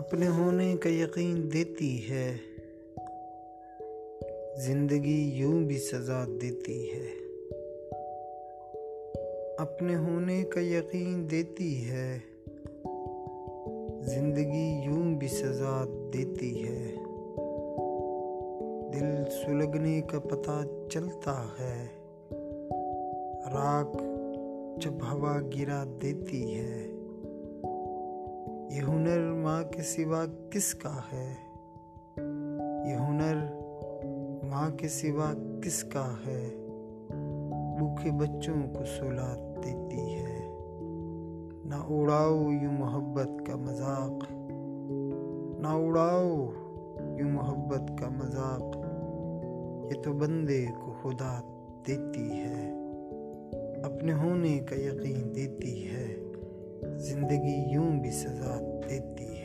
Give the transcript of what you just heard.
اپنے ہونے کا یقین دیتی ہے۔ زندگی یوں بھی سزا دیتی ہے۔ اپنے ہونے کا یقین دیتی ہے۔ زندگی یوں بھی سزا دیتی ہے۔ دل سلگنے کا پتہ چلتا ہے۔ راک جب ہوا گرا دیتی ہے۔ یہ ہنر ماں کے سوا کس کا ہے؟ یہ ہنر ماں کے سوا کس کا ہے؟ بھوکے بچوں کو سلا دیتی ہے۔ نہ اڑاؤ یوں محبت کا مذاق۔ نہ اڑاؤ یوں محبت کا مذاق۔ یہ تو بندے کو خدا دیتی ہے۔ اپنے ہونے کا یقین دیتی ہے۔ زندگی یوں بھی سزا دیتی ہے۔